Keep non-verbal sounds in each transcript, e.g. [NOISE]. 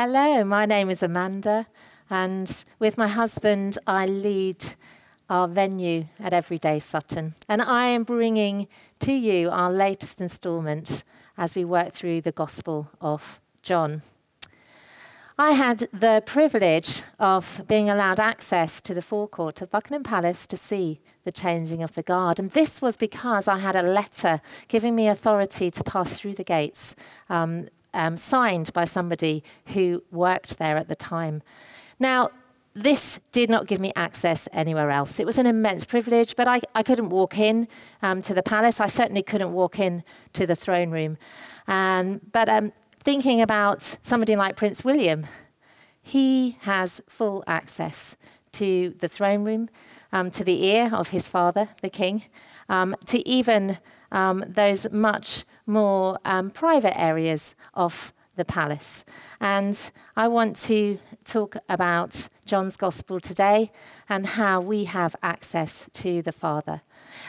Hello, my name is Amanda, and with my husband, I lead our venue at Everyday Sutton. And I am bringing to you our latest instalment as we work through the Gospel of John. I had the privilege of being allowed access to the forecourt of Buckingham Palace to see the changing of the guard. And this was because I had a letter giving me authority to pass through the gates um, um, signed by somebody who worked there at the time. Now, this did not give me access anywhere else. It was an immense privilege, but I, I couldn't walk in um, to the palace. I certainly couldn't walk in to the throne room. Um, but um, thinking about somebody like Prince William, he has full access to the throne room, um, to the ear of his father, the king, um, to even those much more um, private areas of the palace. And I want to talk about John's Gospel today and how we have access to the Father.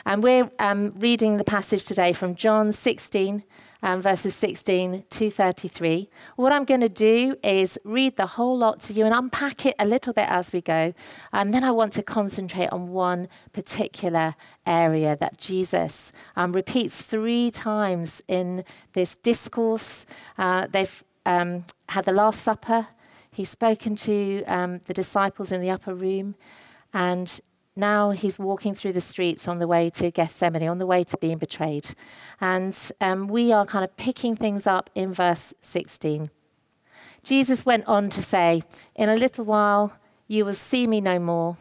And we're um, reading the passage today from John 16, um, verses 16 to 33. What I'm going to do is read the whole lot to you and unpack it a little bit as we go. And then I want to concentrate on one particular area that Jesus um, repeats three times in this discourse. Uh, they've um, had the Last Supper. He's spoken to um, the disciples in the upper room. And now he's walking through the streets on the way to Gethsemane, on the way to being betrayed. And um, we are kind of picking things up in verse 16. Jesus went on to say, In a little while you will see me no more,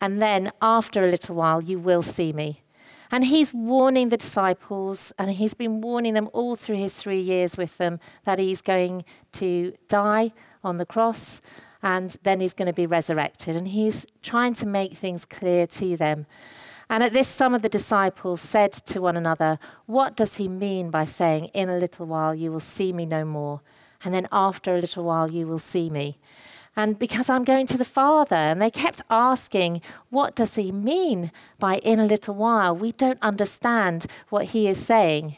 and then after a little while you will see me. And he's warning the disciples, and he's been warning them all through his three years with them that he's going to die on the cross and then he's going to be resurrected. And he's trying to make things clear to them. And at this, some of the disciples said to one another, What does he mean by saying, In a little while you will see me no more, and then after a little while you will see me? And because I'm going to the Father. And they kept asking, What does he mean by in a little while? We don't understand what he is saying.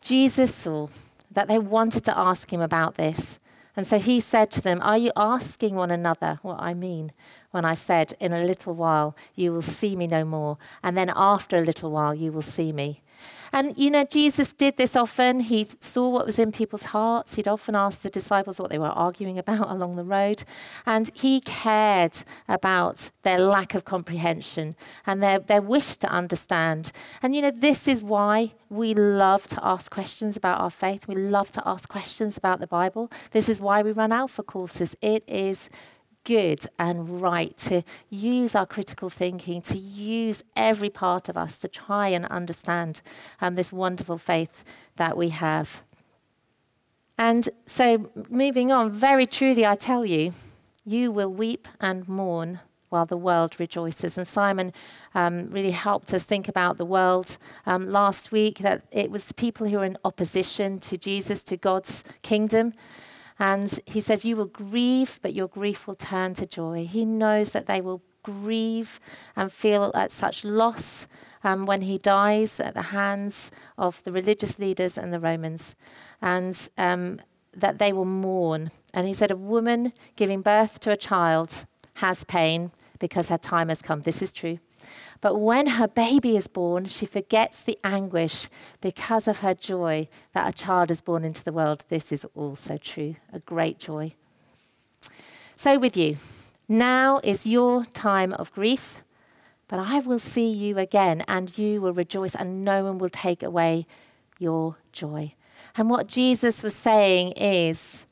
Jesus saw that they wanted to ask him about this. And so he said to them, Are you asking one another what I mean when I said, In a little while you will see me no more, and then after a little while you will see me? And, you know, Jesus did this often. He saw what was in people's hearts. He'd often ask the disciples what they were arguing about along the road. And he cared about their lack of comprehension and their, their wish to understand. And, you know, this is why we love to ask questions about our faith. We love to ask questions about the Bible. This is why we run Alpha courses. It is good and right to use our critical thinking, to use every part of us to try and understand um, this wonderful faith that we have. And so, moving on, very truly, I tell you, you will weep and mourn while the world rejoices. And Simon um, really helped us think about the world um, last week, that it was the people who were in opposition to Jesus, to God's kingdom. And he says, You will grieve, but your grief will turn to joy. He knows that they will grieve and feel at such loss um, when he dies at the hands of the religious leaders and the Romans, and um, that they will mourn. And he said, A woman giving birth to a child has pain because her time has come. This is true. But when her baby is born, she forgets the anguish because of her joy that a child is born into the world. This is also true, a great joy. So, with you, now is your time of grief, but I will see you again, and you will rejoice, and no one will take away your joy. And what Jesus was saying is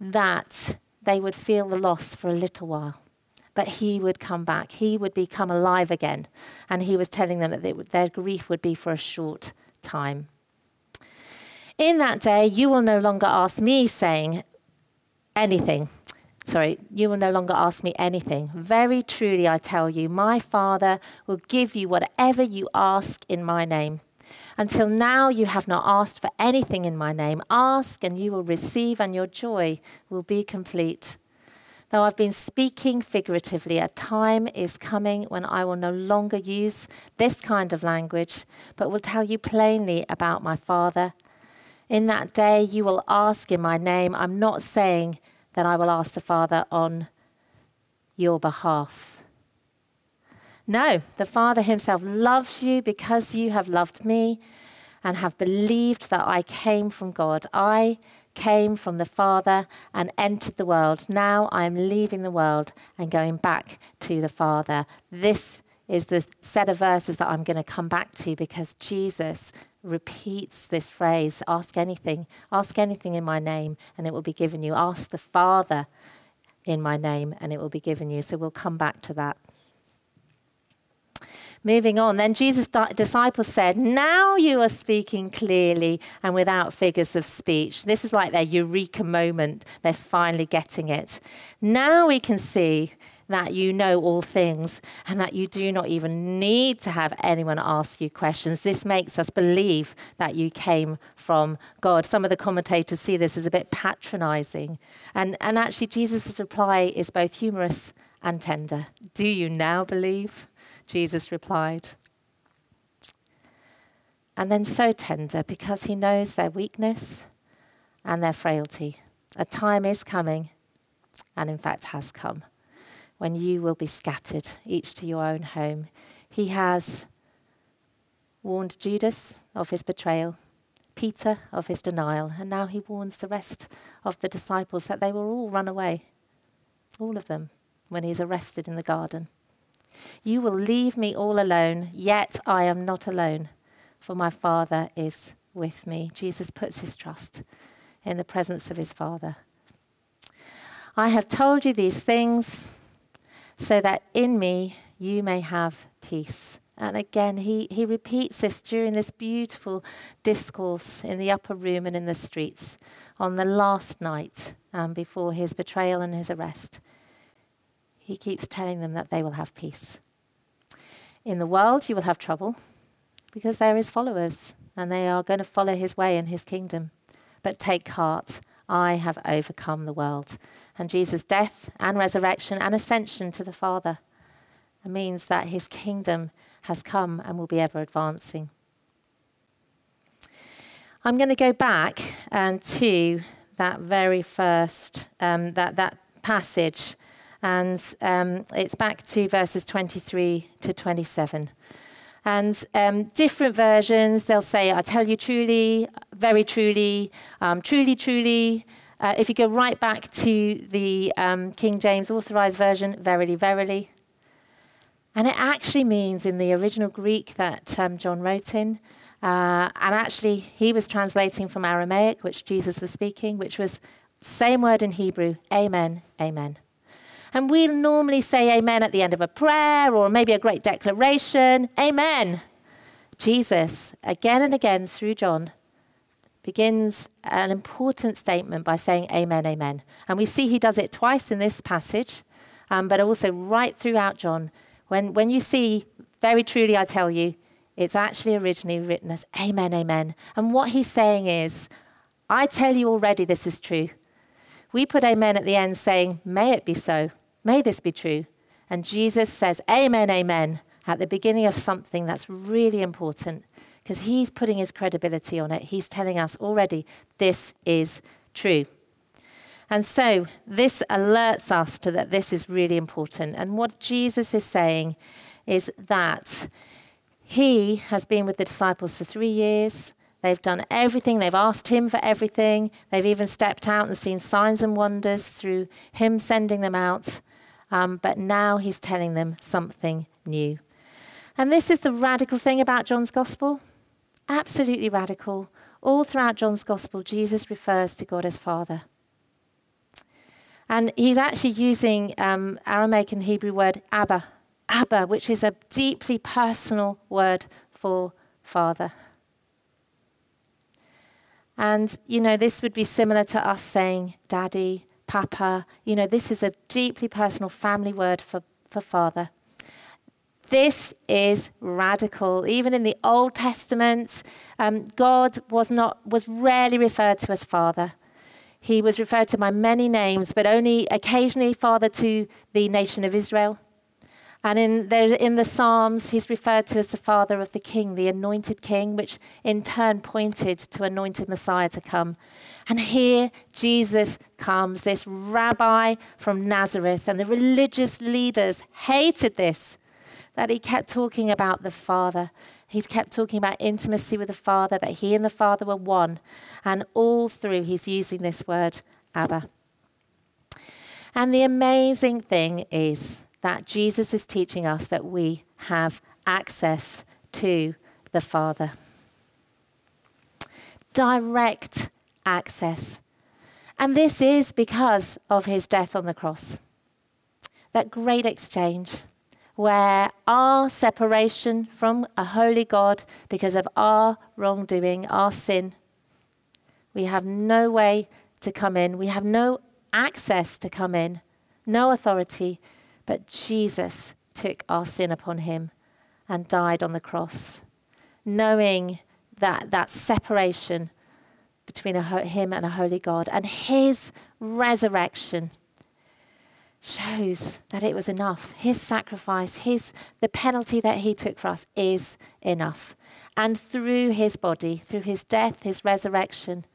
that they would feel the loss for a little while but he would come back. He would become alive again. And he was telling them that their grief would be for a short time. In that day, you will no longer ask me, saying anything. Sorry, you will no longer ask me anything. Very truly, I tell you, my Father will give you whatever you ask in my name. Until now, you have not asked for anything in my name. Ask, and you will receive, and your joy will be complete. Though I've been speaking figuratively, a time is coming when I will no longer use this kind of language, but will tell you plainly about my Father. In that day, you will ask in my name. I'm not saying that I will ask the Father on your behalf. No, the Father Himself loves you because you have loved me and have believed that I came from God. I came from the Father and entered the world. Now I am leaving the world and going back to the Father. This is the set of verses that I'm going to come back to because Jesus repeats this phrase ask anything, ask anything in my name, and it will be given you. Ask the Father in my name, and it will be given you. So we'll come back to that. Moving on, then Jesus' disciples said, Now you are speaking clearly and without figures of speech. This is like their eureka moment. They're finally getting it. Now we can see that you know all things and that you do not even need to have anyone ask you questions. This makes us believe that you came from God. Some of the commentators see this as a bit patronizing. And, and actually, Jesus' reply is both humorous and tender. Do you now believe? Jesus replied. And then so tender because he knows their weakness and their frailty. A time is coming, and in fact has come, when you will be scattered, each to your own home. He has warned Judas of his betrayal, Peter of his denial, and now he warns the rest of the disciples that they will all run away, all of them, when he's arrested in the garden. You will leave me all alone, yet I am not alone, for my Father is with me. Jesus puts his trust in the presence of his Father. I have told you these things so that in me you may have peace. And again, he, he repeats this during this beautiful discourse in the upper room and in the streets on the last night um, before his betrayal and his arrest. He keeps telling them that they will have peace. In the world, you will have trouble because they're his followers and they are going to follow his way in his kingdom. But take heart, I have overcome the world and Jesus' death and resurrection and ascension to the Father means that his kingdom has come and will be ever advancing. I'm going to go back um, to that very first um, that that passage, and um, it's back to verses 23 to 27. And um, different versions, they'll say, I tell you truly, very truly, um, truly, truly, uh, if you go right back to the um, King James Authorized Version, verily, verily. And it actually means in the original Greek that um, John wrote in, uh, and actually he was translating from Aramaic, which Jesus was speaking, which was same word in Hebrew, amen, amen. And we normally say amen at the end of a prayer or maybe a great declaration, amen. Jesus, again and again through John, begins an important statement by saying, Amen, Amen. And we see he does it twice in this passage, um, but also right throughout John. When, when you see, very truly I tell you, it's actually originally written as Amen, Amen. And what he's saying is, I tell you already this is true. We put Amen at the end saying, May it be so. May this be true. And Jesus says, Amen, Amen, at the beginning of something that's really important because he's putting his credibility on it. He's telling us already this is true. And so this alerts us to that this is really important. And what Jesus is saying is that he has been with the disciples for three years. They've done everything. They've asked him for everything. They've even stepped out and seen signs and wonders through him sending them out. Um, but now he's telling them something new. And this is the radical thing about John's gospel absolutely radical. All throughout John's Gospel, Jesus refers to God as Father. And he's actually using um, Aramaic and Hebrew word Abba, Abba, which is a deeply personal word for Father. And, you know, this would be similar to us saying daddy, papa. You know, this is a deeply personal family word for, for father. This is radical. Even in the Old Testament, um, God was, not, was rarely referred to as Father. He was referred to by many names, but only occasionally Father to the nation of Israel. And in, there, in the Psalms, he's referred to as the father of the king, the anointed king, which in turn pointed to anointed Messiah to come. And here Jesus comes, this rabbi from Nazareth, and the religious leaders hated this, that he kept talking about the Father. He kept talking about intimacy with the Father, that he and the Father were one. And all through, he's using this word, Abba. And the amazing thing is that Jesus is teaching us that we have access to the Father. Direct access. And this is because of his death on the cross. That great exchange where our separation from a holy God because of our wrongdoing, our sin, we have no way to come in, we have no access to come in, no authority, but Jesus took our sin upon him and died on the cross, knowing that that separation between a, him and a holy God and his resurrection shows that it was enough. His sacrifice, his the penalty that he took for us is enough. And through his body, through his death, his resurrection,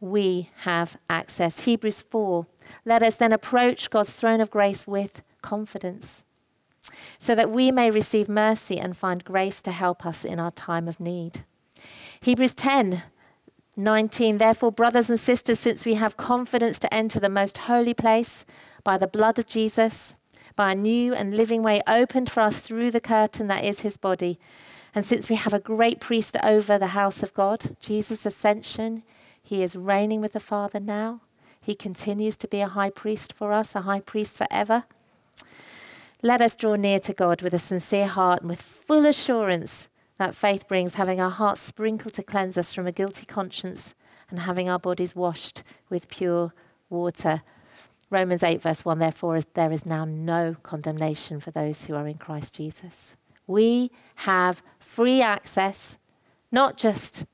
we have access. Hebrews 4. Let us then approach God's throne of grace with confidence, so that we may receive mercy and find grace to help us in our time of need. Hebrews 10 19. Therefore, brothers and sisters, since we have confidence to enter the most holy place by the blood of Jesus, by a new and living way opened for us through the curtain that is his body, and since we have a great priest over the house of God, Jesus' ascension, he is reigning with the Father now. He continues to be a high priest for us, a high priest forever. Let us draw near to God with a sincere heart and with full assurance that faith brings, having our hearts sprinkled to cleanse us from a guilty conscience and having our bodies washed with pure water. Romans 8, verse 1 Therefore, there is now no condemnation for those who are in Christ Jesus. We have free access, not just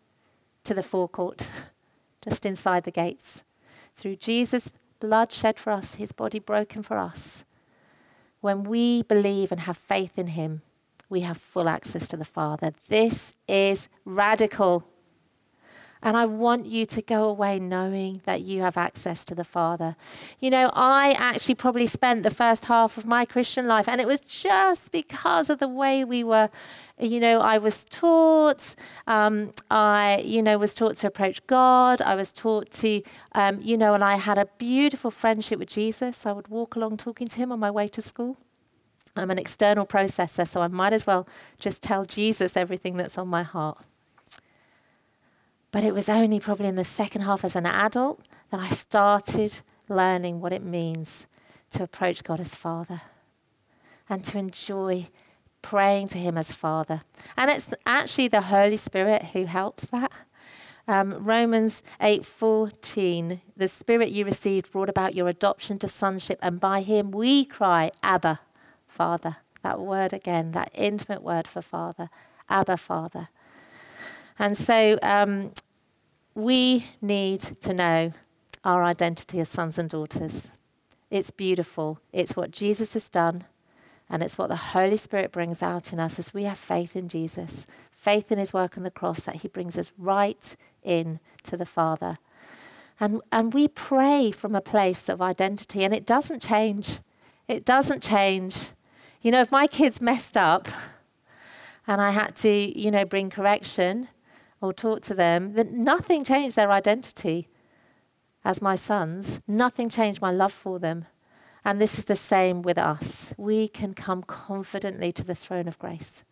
to the forecourt, [LAUGHS] just inside the gates. Through Jesus' blood shed for us, his body broken for us when we believe and have faith in Him, we have full access to the Father. This is radical. And I want you to go away knowing that you have access to the Father. You know, I actually probably spent the first half of my Christian life, and it was just because of the way we were, you know, I was taught, um, I, you know, was taught to approach God. I was taught to, um, you know, and I had a beautiful friendship with Jesus. I would walk along talking to him on my way to school. I'm an external processor, so I might as well just tell Jesus everything that's on my heart. But it was only probably in the second half as an adult that I started learning what it means to approach God as Father and to enjoy praying to Him as Father. And it's actually the Holy Spirit who helps that. Um, Romans 8:14 The spirit you received brought about your adoption to sonship and by him we cry abba father that word again that intimate word for father abba father and so um, we need to know our identity as sons and daughters. It's beautiful. It's what Jesus has done, and it's what the Holy Spirit brings out in us as we have faith in Jesus, faith in his work on the cross, that he brings us right in to the Father. And, and we pray from a place of identity, and it doesn't change. It doesn't change. You know, if my kids messed up and I had to, you know, bring correction, or talk to them, that nothing changed their identity as my sons. Nothing changed my love for them. And this is the same with us. We can come confidently to the throne of grace.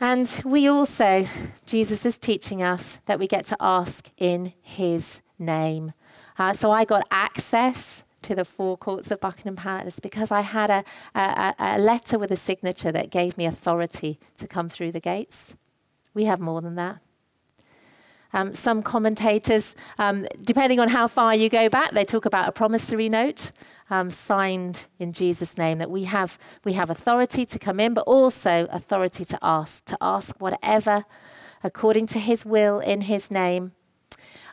And we also, Jesus is teaching us that we get to ask in his name. Uh, so I got access to the four courts of Buckingham Palace because I had a, a, a letter with a signature that gave me authority to come through the gates. We have more than that. Um, some commentators, um, depending on how far you go back, they talk about a promissory note um, signed in Jesus' name that we have, we have authority to come in, but also authority to ask, to ask whatever according to his will in his name.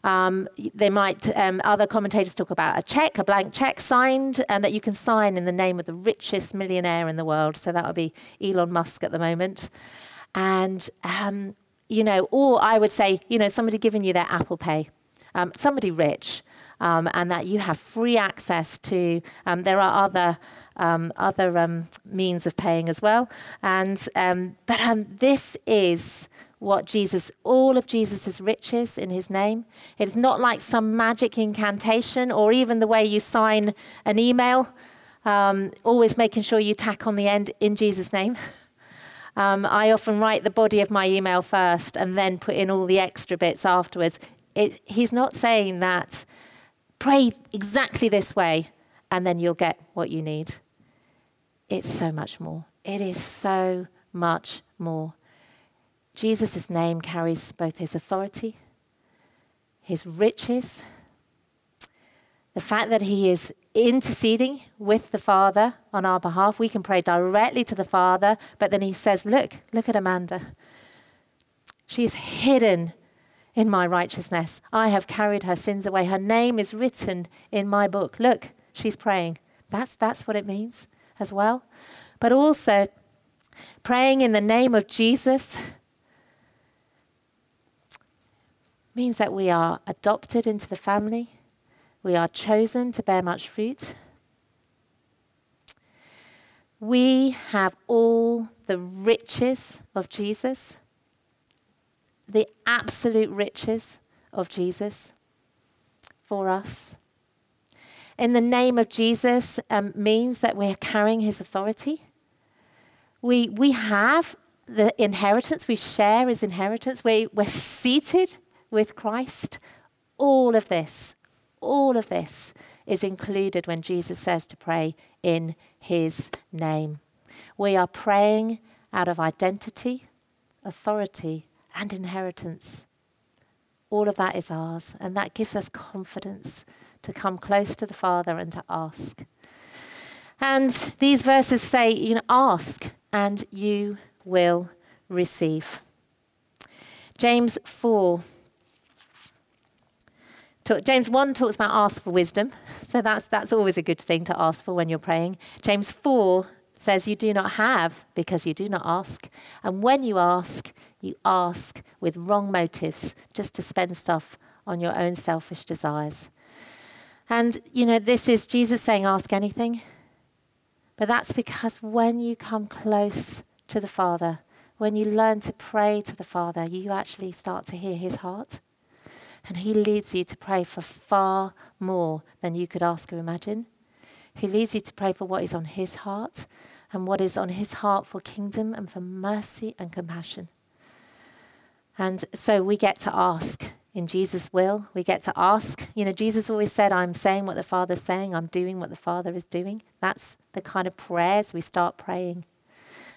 Um, they might, um, other commentators talk about a check, a blank check signed, and that you can sign in the name of the richest millionaire in the world. So that would be Elon Musk at the moment. And, um, you know, or I would say, you know, somebody giving you their Apple Pay, um, somebody rich, um, and that you have free access to, um, there are other. Um, other um, means of paying as well. And um, but um, this is what Jesus, all of Jesus' riches in his name. It's not like some magic incantation or even the way you sign an email, um, always making sure you tack on the end in Jesus' name. [LAUGHS] Um, I often write the body of my email first and then put in all the extra bits afterwards. It, he's not saying that pray exactly this way and then you'll get what you need. It's so much more. It is so much more. Jesus' name carries both his authority, his riches, the fact that he is interceding with the Father on our behalf. We can pray directly to the Father, but then he says, Look, look at Amanda. She's hidden in my righteousness. I have carried her sins away. Her name is written in my book. Look, she's praying. That's, that's what it means as well. But also, praying in the name of Jesus means that we are adopted into the family, we are chosen to bear much fruit. We have all the riches of Jesus, the absolute riches of Jesus for us. In the name of Jesus um, means that we're carrying his authority. We, we have the inheritance, we share his inheritance. We, we're seated with Christ, all of this, all of this is included when Jesus says to pray in his name. We are praying out of identity, authority, and inheritance. All of that is ours, and that gives us confidence to come close to the Father and to ask. And these verses say, you know, ask and you will receive. James 4 James 1 talks about ask for wisdom. [LAUGHS] So that's, that's always a good thing to ask for when you're praying. James 4 says you do not have because you do not ask. And when you ask, you ask with wrong motives just to spend stuff on your own selfish desires. And, you know, this is Jesus saying, ask anything. But that's because when you come close to the Father, when you learn to pray to the Father, you actually start to hear his heart. And He leads you to pray for far more than you could ask or imagine. He leads you to pray for what is on His heart and what is on His heart for kingdom and for mercy and compassion. And so we get to ask in Jesus' will. We get to ask. You know, Jesus always said, I'm saying what the Father's saying, I'm doing what the Father is doing. That's the kind of prayers we start praying.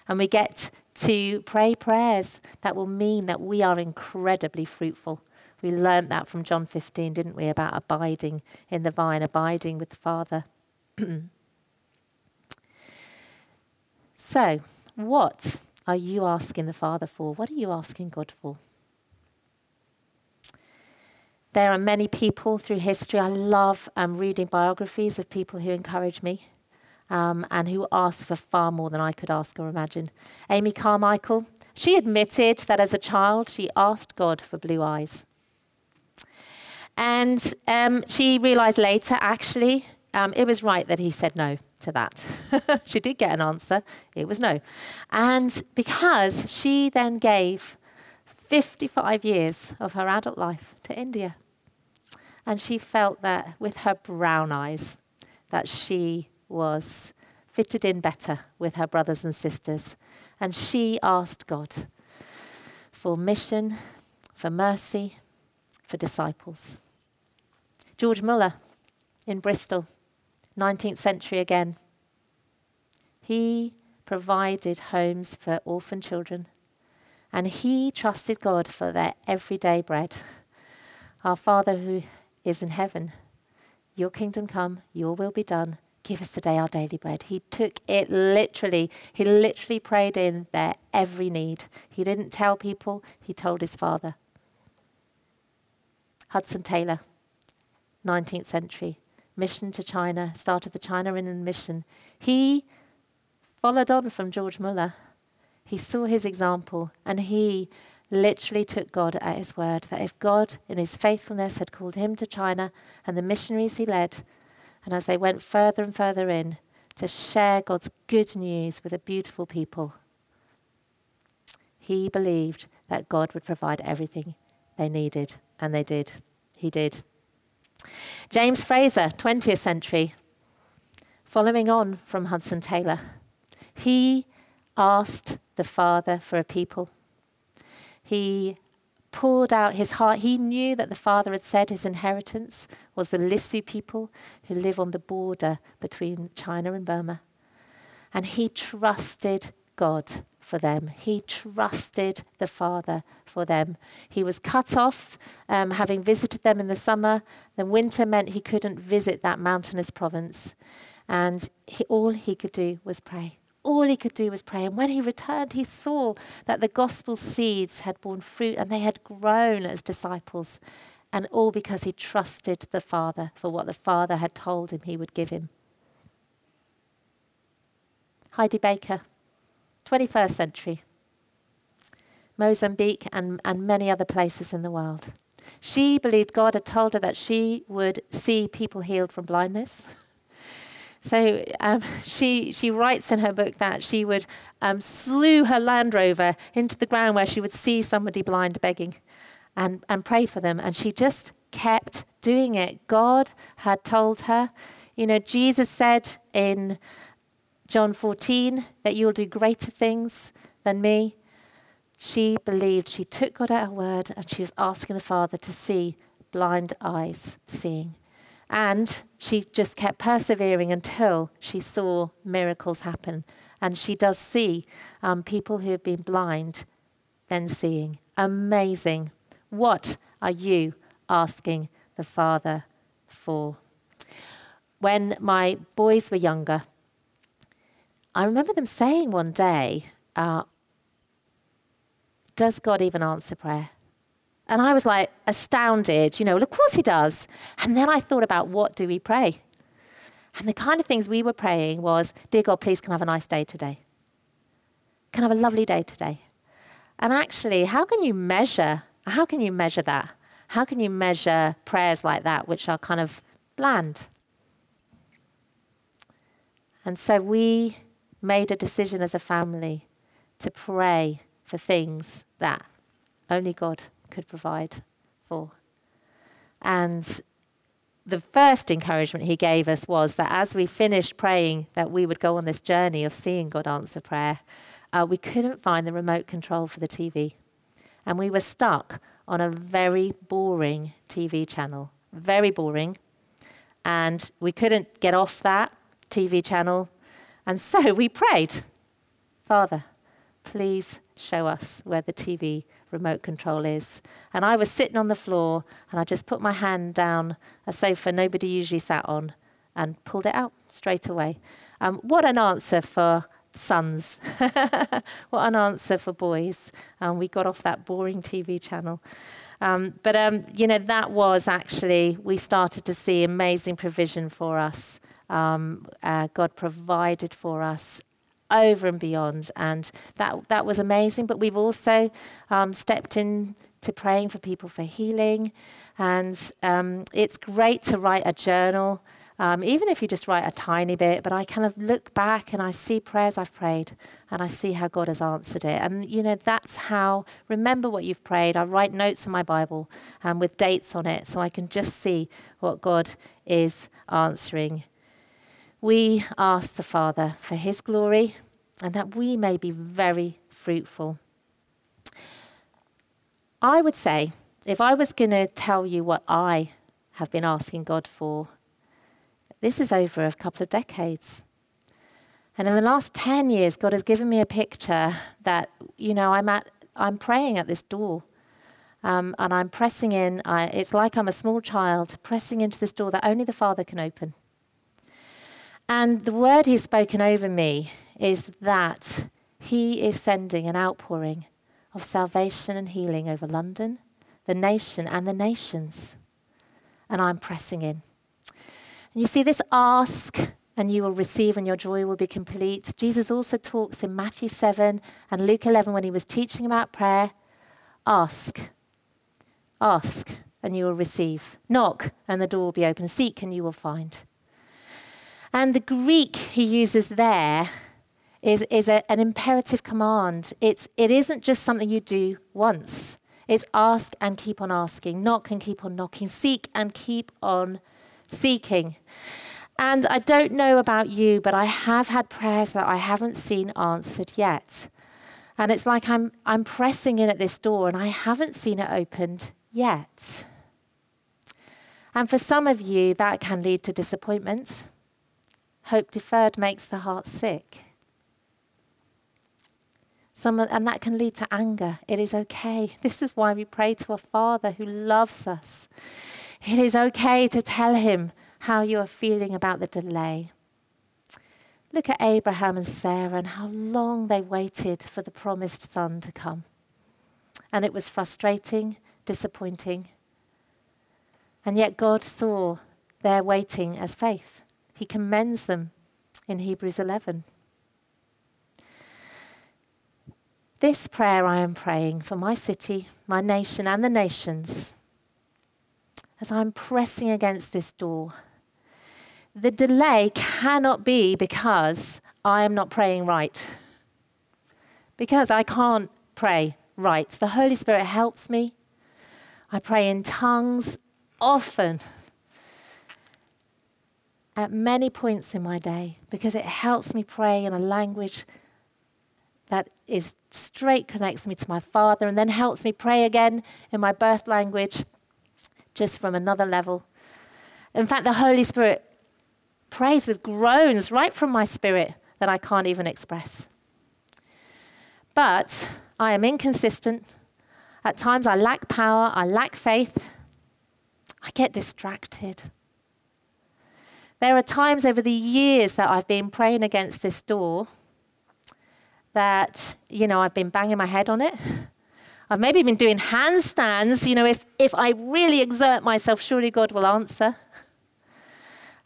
And we get to pray prayers that will mean that we are incredibly fruitful we learnt that from John 15, didn't we, about abiding in the vine, abiding with the Father. [CLEARS THROAT] so, what are you asking the Father for? What are you asking God for? There are many people through history. I love um, reading biographies of people who encourage me um, and who ask for far more than I could ask or imagine. Amy Carmichael, she admitted that as a child she asked God for blue eyes. And um, she realized later, actually, um, it was right that he said no to that. [LAUGHS] she did get an answer, it was no. And because she then gave 55 years of her adult life to India. And she felt that with her brown eyes, that she was fitted in better with her brothers and sisters. And she asked God for mission, for mercy, for disciples. George Muller in Bristol, 19th century again. He provided homes for orphan children and he trusted God for their everyday bread. Our Father who is in heaven, your kingdom come, your will be done. Give us today our daily bread. He took it literally. He literally prayed in their every need. He didn't tell people, he told his Father. Hudson Taylor, 19th century, mission to China, started the China Inland Mission. He followed on from George Muller. He saw his example and he literally took God at his word that if God, in his faithfulness, had called him to China and the missionaries he led, and as they went further and further in to share God's good news with a beautiful people, he believed that God would provide everything they needed, and they did. He did. James Fraser, 20th century, following on from Hudson Taylor, he asked the Father for a people. He poured out his heart. He knew that the Father had said his inheritance was the Lisu people who live on the border between China and Burma. And he trusted God for them. He trusted the Father for them. He was cut off, um, having visited them in the summer. The winter meant he couldn't visit that mountainous province. And he, all he could do was pray. All he could do was pray. And when he returned, he saw that the gospel seeds had borne fruit and they had grown as disciples. And all because he trusted the Father for what the Father had told him he would give him. Heidi Baker, 21st century, Mozambique and, and many other places in the world. She believed God had told her that she would see people healed from blindness. [LAUGHS] So um, [LAUGHS] she, she writes in her book that she would um, slew her Land Rover into the ground where she would see somebody blind begging and, and pray for them. And she just kept doing it. God had told her. You know, Jesus said in John 14 that you'll do greater things than me. She believed, she took God at her word, and she was asking the Father to see blind eyes seeing. And she just kept persevering until she saw miracles happen. And she does see um, people who have been blind then seeing. Amazing. What are you asking the Father for? When my boys were younger, I remember them saying one day, uh, Does God even answer prayer? And I was like astounded, you know, well, of course he does. And then I thought about what do we pray? And the kind of things we were praying was, Dear God, please can I have a nice day today? Can I have a lovely day today? And actually, how can you measure? How can you measure that? How can you measure prayers like that, which are kind of bland? And so we made a decision as a family to pray for things that only God could provide for. And the first encouragement he gave us was that as we finished praying that we would go on this journey of seeing God answer prayer, uh, we couldn't find the remote control for the TV. And we were stuck on a very boring TV channel. Very boring. And we couldn't get off that TV channel. And so [LAUGHS] we prayed Father, please show us where the TV remote control is. And I was sitting on the floor and I just put my hand down a sofa nobody usually sat on and pulled it out straight away. Um, what an answer for sons. [LAUGHS] what an answer for boys. Um, we got off that boring TV channel. Um, but, um, you know, that was actually, we started to see amazing provision for us. Um, uh, God provided for us over and beyond. And that, that was amazing. But we've also um, stepped in to praying for people for healing. And um, it's great to write a journal, um, even if you just write a tiny bit. But I kind of look back and I see prayers I've prayed and I see how God has answered it. And, you know, that's how, remember what you've prayed. I write notes in my Bible um, with dates on it so I can just see what God is answering we ask the Father for His glory and that we may be very fruitful. I would say, if I was going to tell you what I have been asking God for, this is over a couple of decades. And in the last 10 years, God has given me a picture that, you know, I'm, at, I'm praying at this door. Um, and I'm pressing in. I, it's like I'm a small child pressing into this door that only the Father can open. And the word he's spoken over me is that he is sending an outpouring of salvation and healing over London, the nation, and the nations. and I'm pressing in. And you see, this ask and you will receive, and your joy will be complete. Jesus also talks in Matthew 7 and Luke 11 when he was teaching about prayer ask, ask, and you will receive. Knock, and the door will be open. Seek, and you will find. And the Greek he uses there is, is a, an imperative command. It's, it isn't just something you do once. It's ask and keep on asking, knock and keep on knocking, seek and keep on seeking. And I don't know about you, but I have had prayers that I haven't seen answered yet. And it's like I'm, I'm pressing in at this door and I haven't seen it opened yet. And for some of you, that can lead to disappointment. Hope deferred makes the heart sick. Some, and that can lead to anger. It is okay. [LAUGHS] This is why we pray to a Father who loves us. It is okay to tell him how you are feeling about the delay. Look at Abraham and Sarah and how long they waited for the promised son to come. And it was frustrating, disappointing. And yet God saw their waiting as faith. He commends them in Hebrews 11. This prayer I am praying for my city, my nation, and the nations as I'm pressing against this door the delay cannot be because I am not praying right. Because I can't pray right. The Holy Spirit helps me. I pray in tongues often at many points in my day because it helps me pray in a language that is straight connects me to my father and then helps me pray again in my birth language just from another level. In fact, the Holy Spirit prays with groans right from my spirit that I can't even express. But I am inconsistent. At times I lack power, I lack faith. I get distracted. There are times over the years that I've been praying against this door that, you know, I've been banging my head on it. I've maybe been doing handstands. You know, if, if I really exert myself, surely God will answer.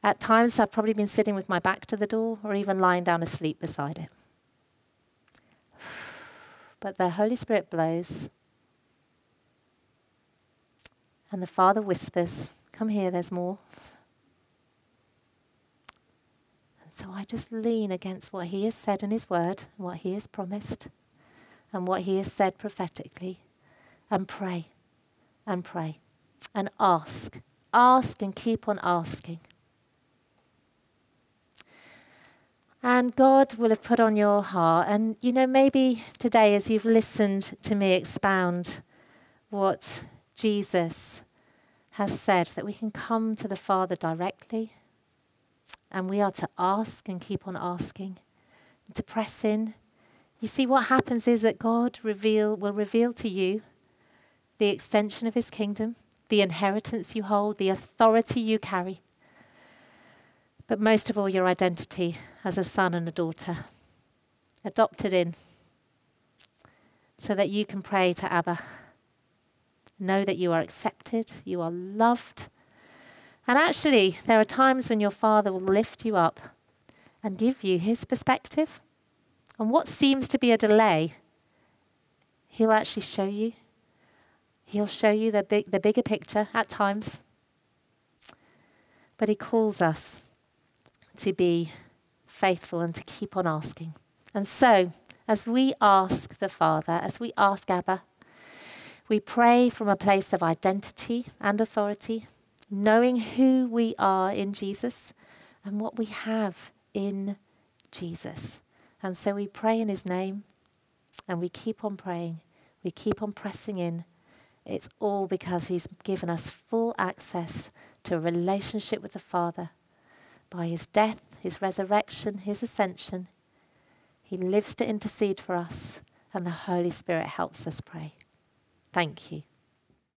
At times, I've probably been sitting with my back to the door or even lying down asleep beside it. But the Holy Spirit blows, and the Father whispers, Come here, there's more. And so I just lean against what He has said in His Word, what He has promised, and what He has said prophetically, and pray, and pray, and ask. Ask and keep on asking. And God will have put on your heart. And, you know, maybe today, as you've listened to me expound what Jesus has said, that we can come to the Father directly. And we are to ask and keep on asking, to press in. You see, what happens is that God reveal, will reveal to you the extension of his kingdom, the inheritance you hold, the authority you carry but most of all, your identity as a son and a daughter, adopted in, so that you can pray to Abba. Know that you are accepted, you are loved. And actually, there are times when your Father will lift you up and give you his perspective. And what seems to be a delay, he'll actually show you. He'll show you the, big, the bigger picture at times. But he calls us to be faithful and to keep on asking. And so, as we ask the Father, as we ask Abba, we pray from a place of identity and authority, knowing who we are in Jesus and what we have in Jesus. And so we pray in His name and we keep on praying, we keep on pressing in. It's all because He's given us full access to a relationship with the Father by his death, his resurrection, his ascension. He lives to intercede for us, and the Holy Spirit helps us pray. Thank you.